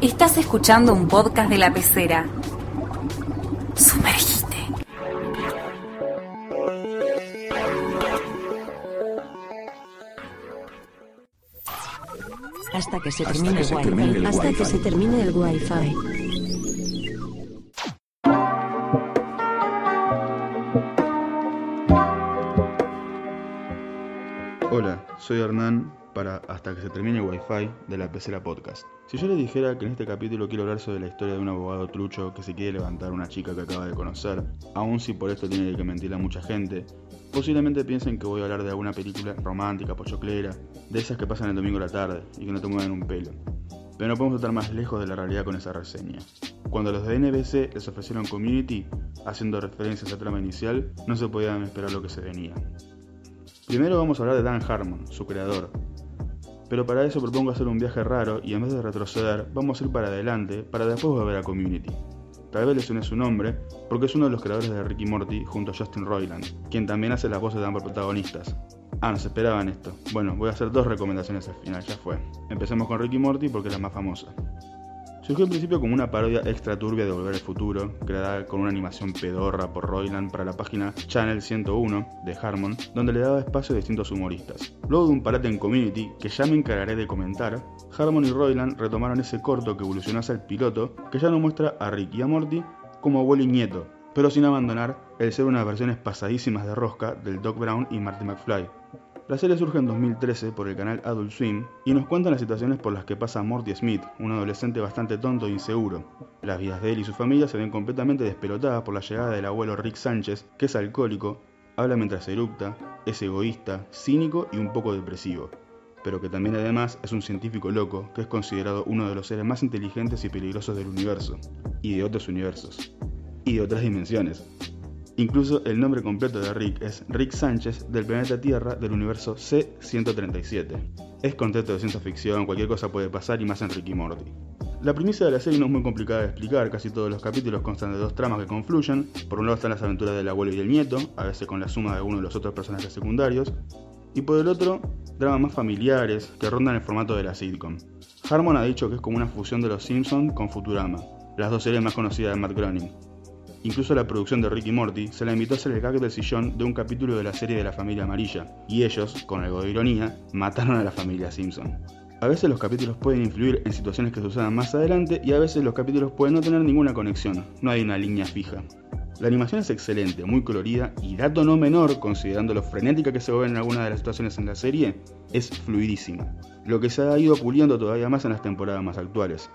Estás escuchando un podcast de la pecera. Sumergite. Hasta que se termine el wifi. Hasta que wifi. se termine el wifi. Hola, soy Hernán para Hasta que se termine el Wi-Fi de la Pecera Podcast. Si yo les dijera que en este capítulo quiero hablar sobre la historia de un abogado trucho que se quiere levantar a una chica que acaba de conocer, aun si por esto tiene que mentirle a mucha gente, posiblemente piensen que voy a hablar de alguna película romántica, pochoclera, de esas que pasan el domingo a la tarde y que no te mueven un pelo. Pero no podemos estar más lejos de la realidad con esa reseña. Cuando los de NBC les ofrecieron Community, haciendo referencias a la trama inicial, no se podían esperar lo que se venía. Primero vamos a hablar de Dan Harmon, su creador. Pero para eso propongo hacer un viaje raro y en vez de retroceder, vamos a ir para adelante para después volver a Community. Tal vez les suene su nombre, porque es uno de los creadores de Ricky Morty junto a Justin Roiland, quien también hace las voces de ambos protagonistas. Ah, no se esperaban esto. Bueno, voy a hacer dos recomendaciones al final, ya fue. Empecemos con Ricky Morty porque es la más famosa. Surgió en principio como una parodia extra turbia de Volver al Futuro, creada con una animación pedorra por Roiland para la página Channel 101 de Harmon, donde le daba espacio a distintos humoristas. Luego de un parate en Community, que ya me encargaré de comentar, Harmon y Roiland retomaron ese corto que evolucionó hacia el piloto, que ya no muestra a Rick y a Morty como abuelo y nieto, pero sin abandonar el ser unas versiones pasadísimas de rosca del Doc Brown y Marty McFly. La serie surge en 2013 por el canal Adult Swim y nos cuentan las situaciones por las que pasa Morty Smith, un adolescente bastante tonto e inseguro. Las vidas de él y su familia se ven completamente despelotadas por la llegada del abuelo Rick Sánchez, que es alcohólico, habla mientras eructa, es egoísta, cínico y un poco depresivo, pero que también además es un científico loco que es considerado uno de los seres más inteligentes y peligrosos del universo, y de otros universos, y de otras dimensiones. Incluso el nombre completo de Rick es Rick Sánchez del planeta Tierra del universo C-137. Es contexto de ciencia ficción, cualquier cosa puede pasar y más en Rick y Morty. La premisa de la serie no es muy complicada de explicar, casi todos los capítulos constan de dos tramas que confluyen. Por un lado están las aventuras del abuelo y el nieto, a veces con la suma de algunos de los otros personajes secundarios, y por el otro, dramas más familiares que rondan el formato de la sitcom. Harmon ha dicho que es como una fusión de Los Simpsons con Futurama, las dos series más conocidas de Matt Groening. Incluso la producción de Rick y Morty se la invitó a hacer el gag del sillón de un capítulo de la serie de la familia amarilla, y ellos, con algo de ironía, mataron a la familia Simpson. A veces los capítulos pueden influir en situaciones que sucedan más adelante y a veces los capítulos pueden no tener ninguna conexión, no hay una línea fija. La animación es excelente, muy colorida y dato no menor, considerando lo frenética que se ve en algunas de las situaciones en la serie, es fluidísima, lo que se ha ido puliendo todavía más en las temporadas más actuales.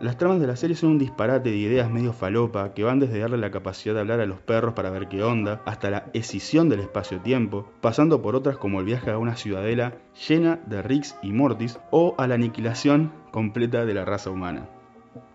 Las tramas de la serie son un disparate de ideas medio falopa que van desde darle la capacidad de hablar a los perros para ver qué onda, hasta la escisión del espacio-tiempo, pasando por otras como el viaje a una ciudadela llena de Ricks y Mortis o a la aniquilación completa de la raza humana.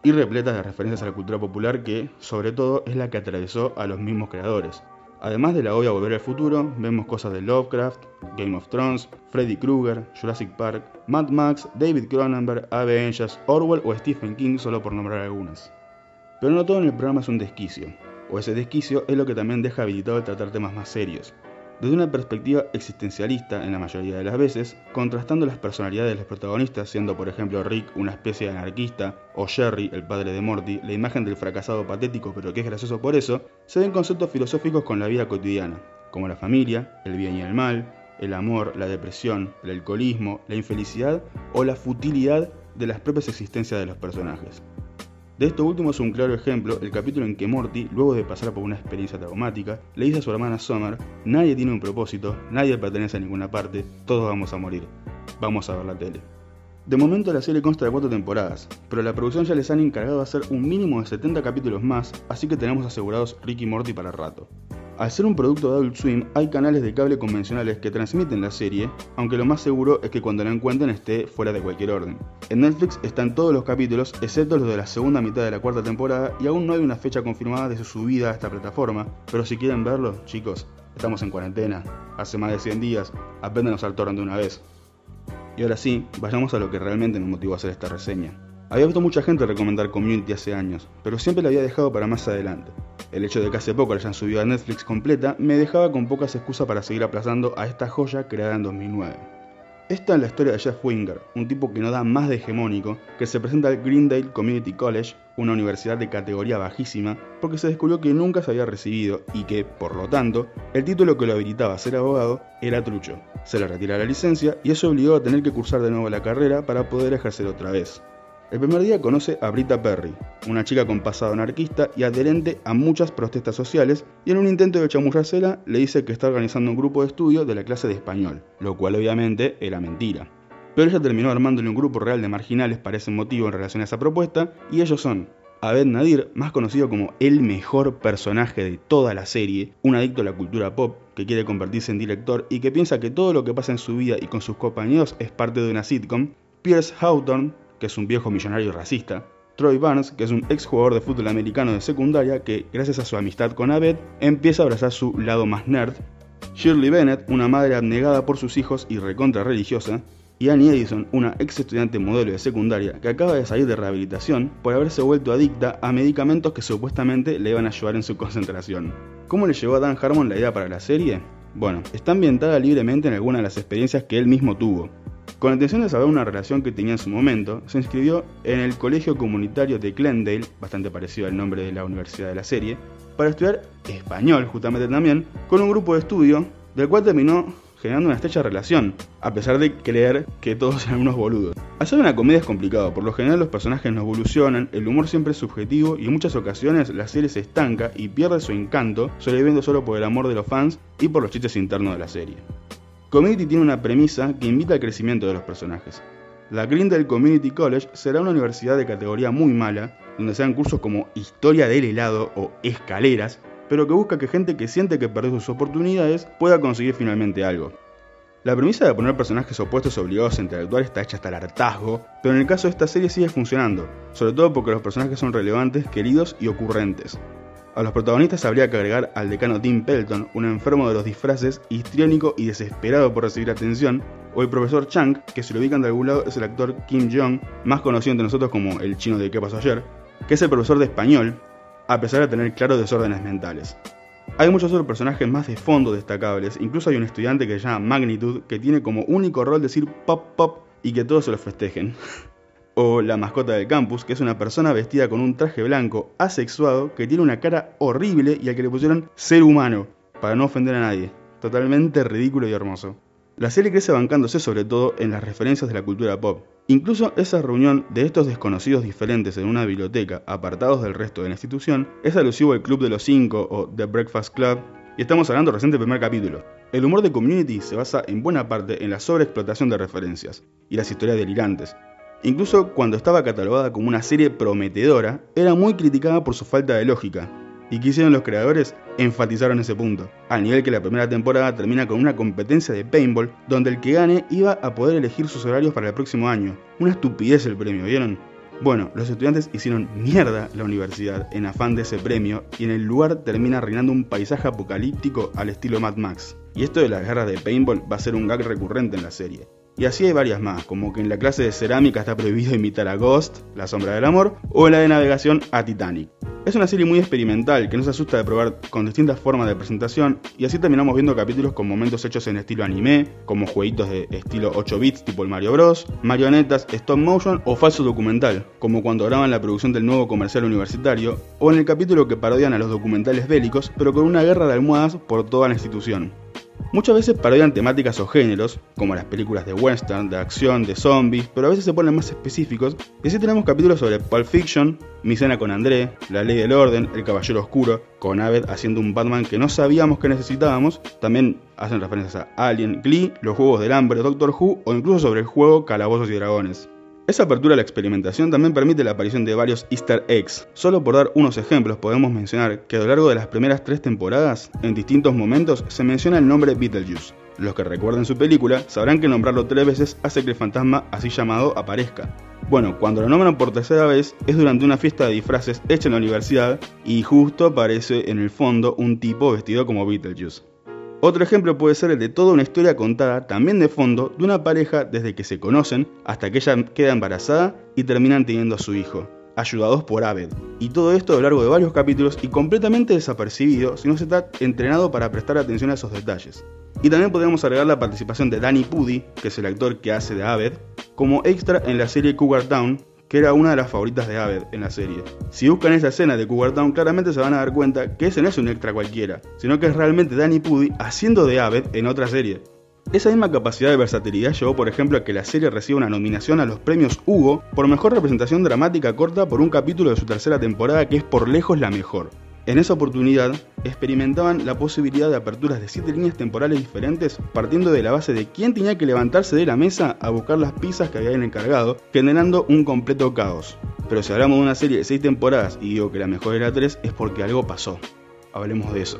Y repletas de referencias a la cultura popular que, sobre todo, es la que atravesó a los mismos creadores. Además de la obvia Volver al Futuro, vemos cosas de Lovecraft, Game of Thrones, Freddy Krueger, Jurassic Park, Mad Max, David Cronenberg, Avengers, Orwell o Stephen King, solo por nombrar algunas. Pero no todo en el programa es un desquicio, o ese desquicio es lo que también deja habilitado el tratar temas más serios. Desde una perspectiva existencialista en la mayoría de las veces, contrastando las personalidades de los protagonistas, siendo por ejemplo Rick una especie de anarquista, o Jerry, el padre de Morty, la imagen del fracasado patético pero que es gracioso por eso, se ven conceptos filosóficos con la vida cotidiana, como la familia, el bien y el mal, el amor, la depresión, el alcoholismo, la infelicidad o la futilidad de las propias existencias de los personajes. De esto último es un claro ejemplo el capítulo en que Morty, luego de pasar por una experiencia traumática, le dice a su hermana Summer, nadie tiene un propósito, nadie pertenece a ninguna parte, todos vamos a morir, vamos a ver la tele. De momento la serie consta de cuatro temporadas, pero la producción ya les han encargado hacer un mínimo de 70 capítulos más, así que tenemos asegurados Rick y Morty para rato. Al ser un producto de Adult Swim, hay canales de cable convencionales que transmiten la serie, aunque lo más seguro es que cuando la encuentren esté fuera de cualquier orden. En Netflix están todos los capítulos, excepto los de la segunda mitad de la cuarta temporada, y aún no hay una fecha confirmada de su subida a esta plataforma, pero si quieren verlo, chicos, estamos en cuarentena, hace más de 100 días, apéndenos al torrent de una vez. Y ahora sí, vayamos a lo que realmente me motivó a hacer esta reseña. Había visto mucha gente recomendar Community hace años, pero siempre la había dejado para más adelante. El hecho de que hace poco la hayan subido a Netflix completa me dejaba con pocas excusas para seguir aplazando a esta joya creada en 2009. Esta es la historia de Jeff Winger, un tipo que no da más de hegemónico, que se presenta al Greendale Community College, una universidad de categoría bajísima, porque se descubrió que nunca se había recibido y que, por lo tanto, el título que lo habilitaba a ser abogado era trucho. Se le retira la licencia y eso obligó a tener que cursar de nuevo la carrera para poder ejercer otra vez. El primer día conoce a Brita Perry, una chica con pasado anarquista y adherente a muchas protestas sociales, y en un intento de chamullársela le dice que está organizando un grupo de estudio de la clase de español, lo cual obviamente era mentira. Pero ella terminó armándole un grupo real de marginales para ese motivo en relación a esa propuesta, y ellos son Abed Nadir, más conocido como el mejor personaje de toda la serie, un adicto a la cultura pop que quiere convertirse en director y que piensa que todo lo que pasa en su vida y con sus compañeros es parte de una sitcom, Pierce Hawthorne, que es un viejo millonario racista, Troy Barnes, que es un ex jugador de fútbol americano de secundaria que, gracias a su amistad con Abed, empieza a abrazar su lado más nerd, Shirley Bennett, una madre abnegada por sus hijos y recontra religiosa, y Annie Edison, una ex estudiante modelo de secundaria que acaba de salir de rehabilitación por haberse vuelto adicta a medicamentos que supuestamente le iban a ayudar en su concentración. ¿Cómo le llegó a Dan Harmon la idea para la serie? Bueno, está ambientada libremente en alguna de las experiencias que él mismo tuvo, con la intención de saber una relación que tenía en su momento, se inscribió en el Colegio Comunitario de Glendale, bastante parecido al nombre de la universidad de la serie, para estudiar español justamente también, con un grupo de estudio del cual terminó generando una estrecha relación, a pesar de creer que todos eran unos boludos. Hacer una comedia es complicado, por lo general los personajes no evolucionan, el humor siempre es subjetivo y en muchas ocasiones la serie se estanca y pierde su encanto, sobreviviendo solo por el amor de los fans y por los chistes internos de la serie. Community tiene una premisa que invita al crecimiento de los personajes. La Greendale Community College será una universidad de categoría muy mala, donde se dan cursos como historia del helado o escaleras, pero que busca que gente que siente que perdió sus oportunidades pueda conseguir finalmente algo. La premisa de poner personajes opuestos obligados a interactuar está hecha hasta el hartazgo, pero en el caso de esta serie sigue funcionando, sobre todo porque los personajes son relevantes, queridos y ocurrentes. A los protagonistas habría que agregar al decano Tim Pelton, un enfermo de los disfraces, histriónico y desesperado por recibir atención, o el profesor Chang, que si lo ubican de algún lado es el actor Kim Jong, más conocido entre nosotros como el chino de qué pasó ayer, que es el profesor de español, a pesar de tener claros desórdenes mentales. Hay muchos otros personajes más de fondo destacables, incluso hay un estudiante que se llama Magnitude, que tiene como único rol decir pop pop y que todos se lo festejen. O la mascota del campus, que es una persona vestida con un traje blanco asexuado que tiene una cara horrible y al que le pusieron ser humano, para no ofender a nadie. Totalmente ridículo y hermoso. La serie crece bancándose sobre todo en las referencias de la cultura pop. Incluso esa reunión de estos desconocidos diferentes en una biblioteca, apartados del resto de la institución, es alusivo al Club de los Cinco o The Breakfast Club, y estamos hablando recién del primer capítulo. El humor de Community se basa en buena parte en la sobreexplotación de referencias y las historias delirantes, Incluso cuando estaba catalogada como una serie prometedora, era muy criticada por su falta de lógica. ¿Y qué hicieron los creadores? Enfatizaron ese punto, al nivel que la primera temporada termina con una competencia de paintball donde el que gane iba a poder elegir sus horarios para el próximo año. Una estupidez el premio, ¿vieron? Bueno, los estudiantes hicieron mierda la universidad en afán de ese premio y en el lugar termina reinando un paisaje apocalíptico al estilo Mad Max. Y esto de las guerras de paintball va a ser un gag recurrente en la serie. Y así hay varias más, como que en la clase de cerámica está prohibido imitar a Ghost, La Sombra del Amor, o en la de navegación a Titanic. Es una serie muy experimental que no se asusta de probar con distintas formas de presentación y así terminamos viendo capítulos con momentos hechos en estilo anime, como jueguitos de estilo 8 bits tipo el Mario Bros, marionetas, stop motion o falso documental, como cuando graban la producción del nuevo comercial universitario, o en el capítulo que parodian a los documentales bélicos pero con una guerra de almohadas por toda la institución. Muchas veces parodian temáticas o géneros, como las películas de western, de acción, de zombies, pero a veces se ponen más específicos. Y así tenemos capítulos sobre Pulp Fiction, Mi cena con André, La ley del orden, El caballero oscuro, con Abed haciendo un Batman que no sabíamos que necesitábamos. También hacen referencias a Alien, Glee, los juegos del hambre, Doctor Who o incluso sobre el juego Calabozos y Dragones. Esa apertura a la experimentación también permite la aparición de varios easter eggs. Solo por dar unos ejemplos podemos mencionar que a lo largo de las primeras tres temporadas, en distintos momentos, se menciona el nombre Beetlejuice. Los que recuerden su película sabrán que nombrarlo tres veces hace que el fantasma así llamado aparezca. Bueno, cuando lo nombran por tercera vez es durante una fiesta de disfraces hecha en la universidad y justo aparece en el fondo un tipo vestido como Beetlejuice. Otro ejemplo puede ser el de toda una historia contada, también de fondo, de una pareja desde que se conocen hasta que ella queda embarazada y terminan teniendo a su hijo. ayudados por Abed. Y todo esto a lo largo de varios capítulos y completamente desapercibido si no se está entrenado para prestar atención a esos detalles. Y también podemos agregar la participación de Danny Pudi, que es el actor que hace de Abed, como extra en la serie Cougar Town, que era una de las favoritas de Aved en la serie. Si buscan esa escena de Cougar Town, claramente se van a dar cuenta que ese no es un extra cualquiera, sino que es realmente Danny Pudi haciendo de Aved en otra serie. Esa misma capacidad de versatilidad llevó, por ejemplo, a que la serie reciba una nominación a los premios Hugo por mejor representación dramática corta por un capítulo de su tercera temporada que es por lejos la mejor. En esa oportunidad, experimentaban la posibilidad de aperturas de siete líneas temporales diferentes, partiendo de la base de quién tenía que levantarse de la mesa a buscar las pizzas que habían encargado, generando un completo caos. Pero si hablamos de una serie de seis temporadas y digo que la mejor era tres, es porque algo pasó. Hablemos de eso.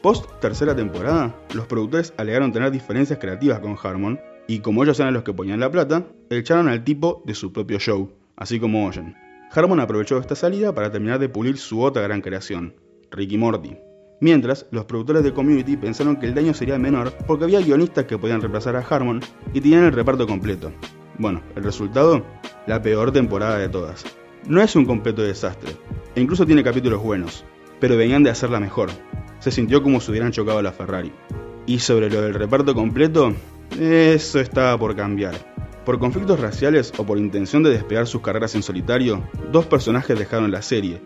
Post tercera temporada, los productores alegaron tener diferencias creativas con Harmon, y como ellos eran los que ponían la plata, echaron al tipo de su propio show, así como oyen. Harmon aprovechó esta salida para terminar de pulir su otra gran creación, Ricky Morty. Mientras, los productores de Community pensaron que el daño sería menor porque había guionistas que podían reemplazar a Harmon y tenían el reparto completo. Bueno, el resultado, la peor temporada de todas. No es un completo desastre, e incluso tiene capítulos buenos, pero venían de hacerla mejor. Se sintió como si hubieran chocado la Ferrari. Y sobre lo del reparto completo, eso estaba por cambiar. Por conflictos raciales o por intención de despegar sus carreras en solitario, dos personajes dejaron la serie,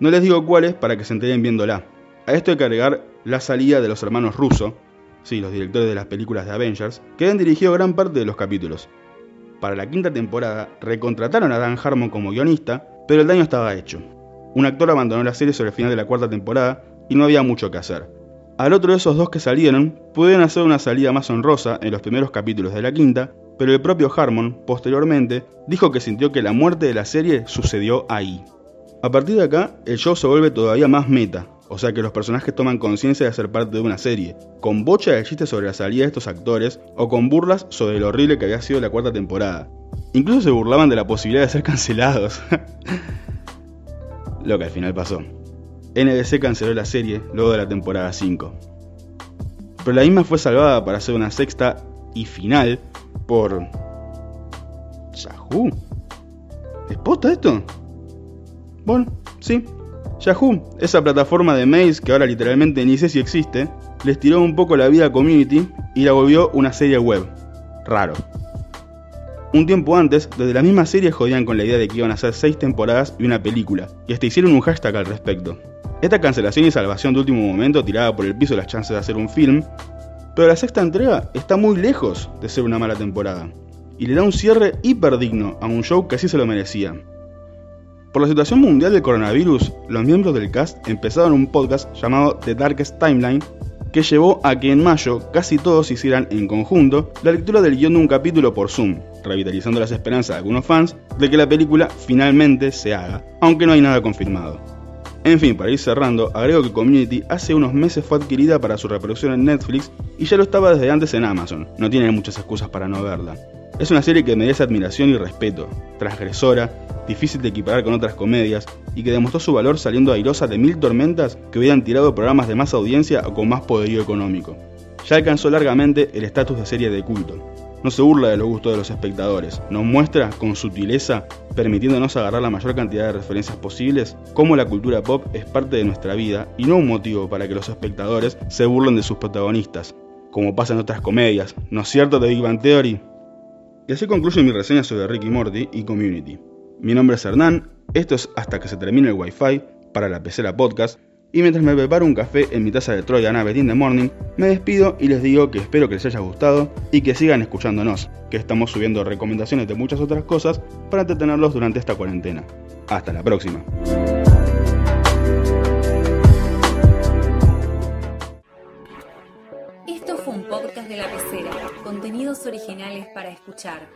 no les digo cuáles para que se enteren viéndola. A esto hay que agregar la salida de los hermanos Russo, sí, los directores de las películas de Avengers, que han dirigido gran parte de los capítulos. Para la quinta temporada recontrataron a Dan Harmon como guionista, pero el daño estaba hecho. Un actor abandonó la serie sobre el final de la cuarta temporada y no había mucho que hacer. Al otro de esos dos que salieron, pudieron hacer una salida más honrosa en los primeros capítulos de la quinta, pero el propio Harmon, posteriormente, dijo que sintió que la muerte de la serie sucedió ahí. A partir de acá, el show se vuelve todavía más meta, o sea que los personajes toman conciencia de ser parte de una serie, con bocha de chistes sobre la salida de estos actores o con burlas sobre lo horrible que había sido la cuarta temporada. Incluso se burlaban de la posibilidad de ser cancelados. lo que al final pasó. NBC canceló la serie luego de la temporada 5. Pero la misma fue salvada para hacer una sexta y final por... Yahoo. ¿Es posta esto? Bueno, sí. Yahoo, esa plataforma de mails que ahora literalmente ni sé si existe, les tiró un poco la vida a Community y la volvió una serie web. Raro. Un tiempo antes, desde la misma serie jodían con la idea de que iban a ser 6 temporadas y una película, y hasta hicieron un hashtag al respecto. Esta cancelación y salvación de último momento tiraba por el piso las chances de hacer un film, pero la sexta entrega está muy lejos de ser una mala temporada, y le da un cierre hiper digno a un show que así se lo merecía. Por la situación mundial del coronavirus, los miembros del cast empezaron un podcast llamado The Darkest Timeline, que llevó a que en mayo casi todos hicieran en conjunto la lectura del guion de un capítulo por Zoom, revitalizando las esperanzas de algunos fans de que la película finalmente se haga, aunque no hay nada confirmado. En fin, para ir cerrando, agrego que Community hace unos meses fue adquirida para su reproducción en Netflix y ya lo estaba desde antes en Amazon, no tienen muchas excusas para no verla. Es una serie que merece admiración y respeto, transgresora, difícil de equiparar con otras comedias y que demostró su valor saliendo airosa de mil tormentas que hubieran tirado programas de más audiencia o con más poderío económico. Ya alcanzó largamente el estatus de serie de culto. No se burla de los gustos de los espectadores, nos muestra con sutileza, permitiéndonos agarrar la mayor cantidad de referencias posibles, cómo la cultura pop es parte de nuestra vida y no un motivo para que los espectadores se burlen de sus protagonistas, como pasa en otras comedias, ¿no es cierto de Big Bang Theory? Y así concluye mi reseña sobre Ricky Morty y Community. Mi nombre es Hernán, esto es hasta que se termine el Wi-Fi para la pecera podcast, y mientras me preparo un café en mi taza de Troya Nave in the Morning, me despido y les digo que espero que les haya gustado y que sigan escuchándonos, que estamos subiendo recomendaciones de muchas otras cosas para entretenerlos durante esta cuarentena. Hasta la próxima. Originales para escuchar.